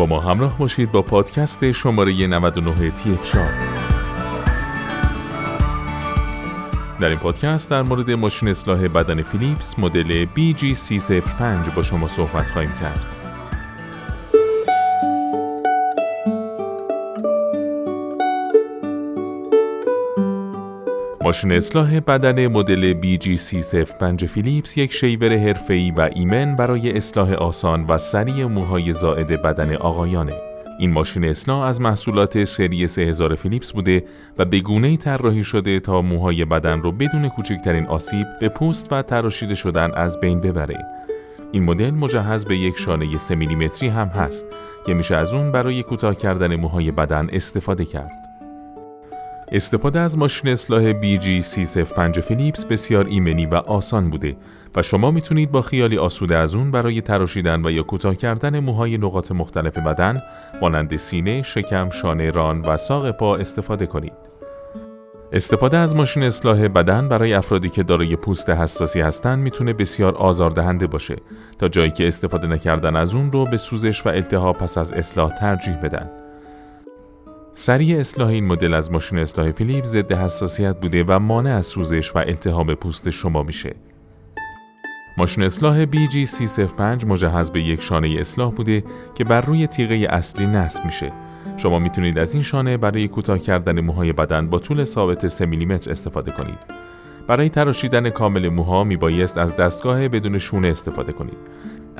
با ما همراه باشید با پادکست شماره 99 تی اف در این پادکست در مورد ماشین اصلاح بدن فیلیپس مدل BG305 با شما صحبت خواهیم کرد. ماشین اصلاح بدن مدل BG305 فیلیپس یک شیور حرفه‌ای و ایمن برای اصلاح آسان و سریع موهای زائد بدن آقایانه. این ماشین اصلاح از محصولات سری 3000 فیلیپس بوده و به گونه‌ای طراحی شده تا موهای بدن رو بدون کوچکترین آسیب به پوست و تراشیده شدن از بین ببره. این مدل مجهز به یک شانه 3 میلیمتری هم هست که میشه از اون برای کوتاه کردن موهای بدن استفاده کرد. استفاده از ماشین اصلاح BG305 فیلیپس بسیار ایمنی و آسان بوده و شما می‌تونید با خیالی آسوده از اون برای تراشیدن و یا کوتاه کردن موهای نقاط مختلف بدن مانند سینه، شکم، شانه، ران و ساق پا استفاده کنید. استفاده از ماشین اصلاح بدن برای افرادی که دارای پوست حساسی هستند می‌تونه بسیار آزاردهنده باشه تا جایی که استفاده نکردن از اون رو به سوزش و التهاب پس از اصلاح ترجیح بدن. سریع اصلاح این مدل از ماشین اصلاح فیلیپ ضد حساسیت بوده و مانع از سوزش و التهاب پوست شما میشه. ماشین اصلاح BG305 مجهز به یک شانه اصلاح بوده که بر روی تیغه اصلی نصب میشه. شما می‌تونید از این شانه برای کوتاه کردن موهای بدن با طول ثابت 3 میلیمتر استفاده کنید. برای تراشیدن کامل موها میبایست از دستگاه بدون شونه استفاده کنید.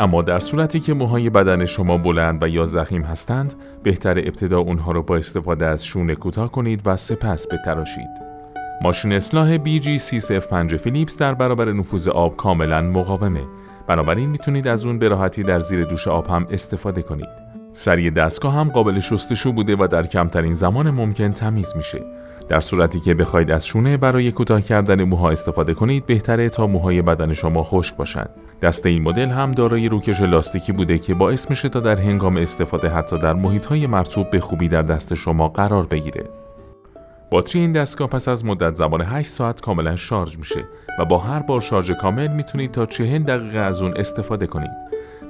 اما در صورتی که موهای بدن شما بلند و یا زخیم هستند، بهتر ابتدا اونها رو با استفاده از شونه کوتاه کنید و سپس بتراشید. ماشین اصلاح BG305 فیلیپس در برابر نفوذ آب کاملا مقاومه. بنابراین می‌تونید از اون به راحتی در زیر دوش آب هم استفاده کنید. سری دستگاه هم قابل شستشو بوده و در کمترین زمان ممکن تمیز میشه. در صورتی که بخواید از شونه برای کوتاه کردن موها استفاده کنید بهتره تا موهای بدن شما خشک باشند. دست این مدل هم دارای روکش لاستیکی بوده که باعث میشه تا در هنگام استفاده حتی در محیط های مرتوب به خوبی در دست شما قرار بگیره. باتری این دستگاه پس از مدت زمان 8 ساعت کاملا شارژ میشه و با هر بار شارژ کامل می‌تونید تا 40 دقیقه از اون استفاده کنید.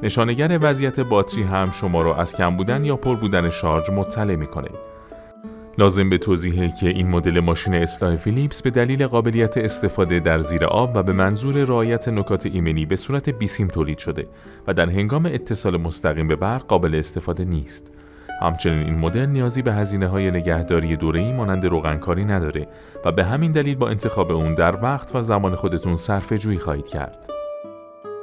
نشانگر وضعیت باتری هم شما رو از کم بودن یا پر بودن شارژ مطلع می‌کنه. لازم به توضیحه که این مدل ماشین اصلاح فیلیپس به دلیل قابلیت استفاده در زیر آب و به منظور رعایت نکات ایمنی به صورت بیسیم تولید شده و در هنگام اتصال مستقیم به برق قابل استفاده نیست. همچنین این مدل نیازی به هزینه های نگهداری دوره‌ای مانند روغنکاری نداره و به همین دلیل با انتخاب اون در وقت و زمان خودتون صرفه جویی خواهید کرد.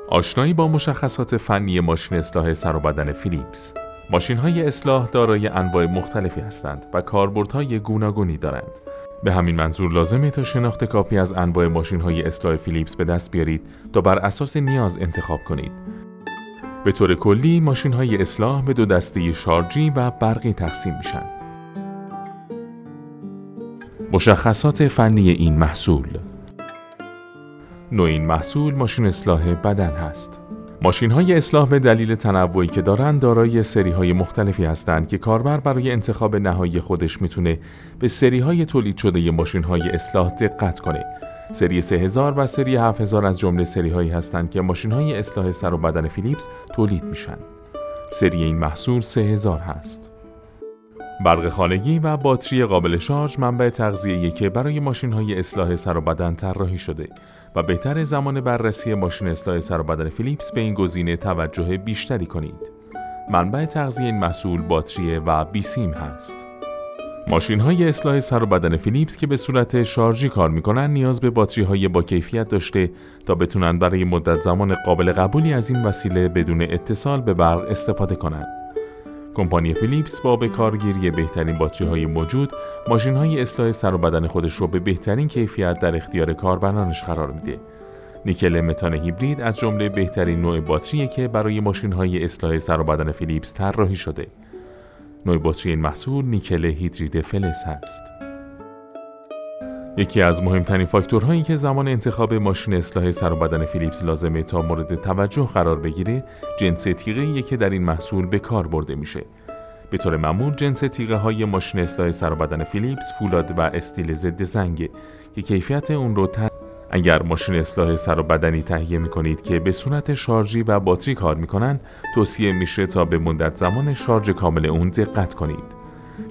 آشنایی با مشخصات فنی ماشین اصلاح سر و بدن فیلیپس ماشین های اصلاح دارای انواع مختلفی هستند و کاربردهای گوناگونی دارند. به همین منظور لازمه تا شناخت کافی از انواع ماشین های اصلاح فیلیپس به دست بیارید تا بر اساس نیاز انتخاب کنید. به طور کلی ماشین های اصلاح به دو دسته شارجی و برقی تقسیم میشن. مشخصات فنی این محصول نوع این محصول ماشین اصلاح بدن هست. ماشین های اصلاح به دلیل تنوعی که دارند دارای سری های مختلفی هستند که کاربر برای انتخاب نهایی خودش می‌تونه به سری های تولید شده ماشین های اصلاح دقت کنه. سری 3000 و سری 7000 از جمله سری هایی هستند که ماشین های اصلاح سر و بدن فیلیپس تولید میشن. سری این محصول 3000 هست. برق خانگی و باتری قابل شارژ منبع تغذیه که برای ماشین های اصلاح سر و بدن طراحی شده و بهتر زمان بررسی ماشین اصلاح سر و بدن فیلیپس به این گزینه توجه بیشتری کنید. منبع تغذیه این محصول باتری و بیسیم هست. ماشین های اصلاح سر و بدن فیلیپس که به صورت شارژی کار می‌کنن نیاز به باتری های با کیفیت داشته تا بتونن برای مدت زمان قابل قبولی از این وسیله بدون اتصال به برق استفاده کنند. کمپانی فیلیپس با به کارگیری بهترین باتری های موجود ماشین های اصلاح سر و بدن خودش رو به بهترین کیفیت در اختیار کاربرانش قرار میده. نیکل متان هیبرید از جمله بهترین نوع باتری که برای ماشین های اصلاح سر و بدن فیلیپس طراحی شده. نوع باتری این محصول نیکل هیدرید فلز هست. یکی از مهمترین فاکتورهایی که زمان انتخاب ماشین اصلاح سر و بدن فیلیپس لازمه تا مورد توجه قرار بگیره جنس تیغه که در این محصول به کار برده میشه. به طور معمول جنس تیغه های ماشین اصلاح سر و بدن فیلیپس فولاد و استیل ضد زنگه که کیفیت اون رو اگر ماشین اصلاح سر و بدنی تهیه می کنید که به صورت شارژی و باتری کار می کنند توصیه میشه تا به مدت زمان شارژ کامل اون دقت کنید.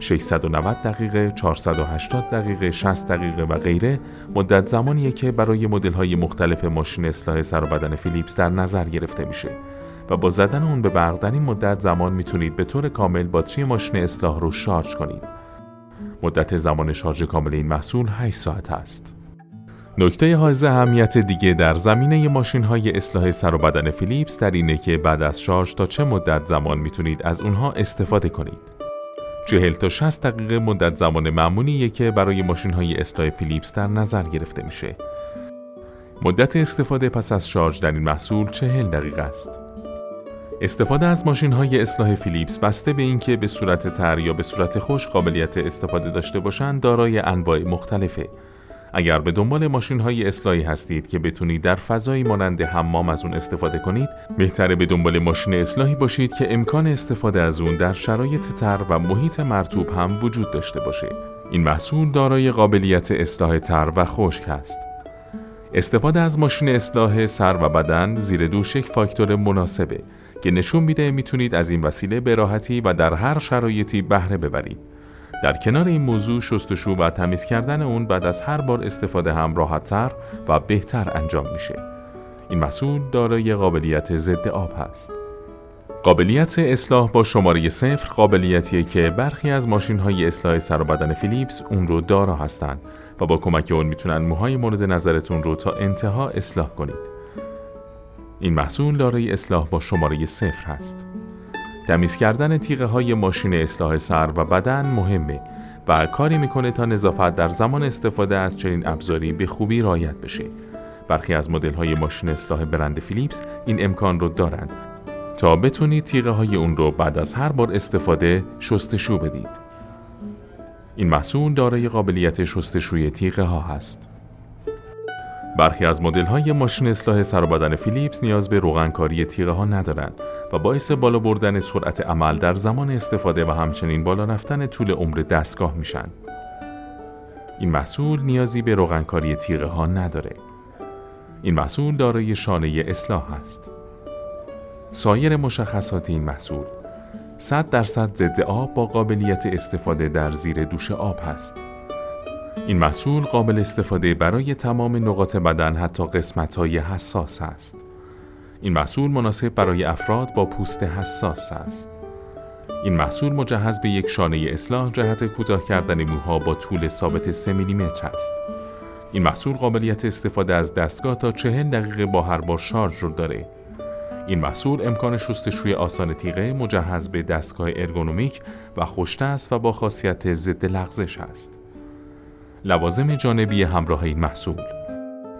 690 دقیقه، 480 دقیقه، 60 دقیقه و غیره مدت زمانیه که برای مدل های مختلف ماشین اصلاح سر و بدن فیلیپس در نظر گرفته میشه و با زدن اون به برق در این مدت زمان می‌تونید به طور کامل باتری ماشین اصلاح رو شارژ کنید. مدت زمان شارژ کامل این محصول 8 ساعت است. نکته حائز اهمیت دیگه در زمینه ماشین های اصلاح سر و بدن فیلیپس در اینه که بعد از شارژ تا چه مدت زمان می‌تونید از اونها استفاده کنید. 40 تا 60 دقیقه مدت زمان معمولیه که برای ماشین های اصلاح فیلیپس در نظر گرفته میشه. مدت استفاده پس از شارژ در این محصول 40 دقیقه است. استفاده از ماشین های اصلاح فیلیپس بسته به اینکه به صورت تر یا به صورت خوش قابلیت استفاده داشته باشند دارای انواع مختلفه اگر به دنبال ماشین های اصلاحی هستید که بتونید در فضایی مانند حمام از اون استفاده کنید بهتره به دنبال ماشین اصلاحی باشید که امکان استفاده از اون در شرایط تر و محیط مرتوب هم وجود داشته باشه. این محصول دارای قابلیت اصلاح تر و خشک است استفاده از ماشین اصلاح سر و بدن زیر دوش یک فاکتور مناسبه که نشون میده می‌تونید از این وسیله به راحتی و در هر شرایطی بهره ببرید. در کنار این موضوع شستشو و تمیز کردن اون بعد از هر بار استفاده هم راحتتر و بهتر انجام میشه. این محصول دارای قابلیت ضد آب هست. قابلیت اصلاح با شماره صفر قابلیتیه که برخی از ماشین های اصلاح سر و بدن فیلیپس اون رو دارا هستند و با کمک اون می‌تونن موهای مورد نظرتون رو تا انتها اصلاح کنید. این محصول دارای اصلاح با شماره صفر هست. تمیز کردن تیغه های ماشین اصلاح سر و بدن مهمه و کاری می‌کنه تا نظافت در زمان استفاده از چنین ابزاری به خوبی رعایت بشه. برخی از مدل های ماشین اصلاح برند فیلیپس این امکان رو دارند تا بتونید تیغه های اون رو بعد از هر بار استفاده شستشو بدید. این محصول دارای قابلیت شستشوی تیغه ها هست. برخی از مدل های ماشین اصلاح سر و بدن فیلیپس نیاز به روغنکاری تیغه ها ندارند و باعث بالا بردن سرعت عمل در زمان استفاده و همچنین بالا رفتن طول عمر دستگاه میشن. این محصول نیازی به روغنکاری تیغه ها نداره. این محصول دارای شانه اصلاح است. سایر مشخصات این محصول 100 درصد ضد آب با قابلیت استفاده در زیر دوش آب هست. این محصول قابل استفاده برای تمام نقاط بدن حتی قسمت های حساس است. این محصول مناسب برای افراد با پوست حساس است. این محصول مجهز به یک شانه اصلاح جهت کوتاه کردن موها با طول ثابت 3 میلیمتر است. این محصول قابلیت استفاده از دستگاه تا 40 دقیقه با هر بار شارژ رو داره. این محصول امکان شستشوی آسان تیغه مجهز به دستگاه ارگونومیک و خوشتست و با خاصیت ضد لغزش است. لوازم جانبی همراه این محصول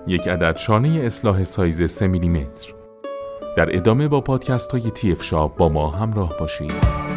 یک عدد شانه اصلاح سایز 3 میلیمتر در ادامه با پادکست های تی با ما همراه باشید.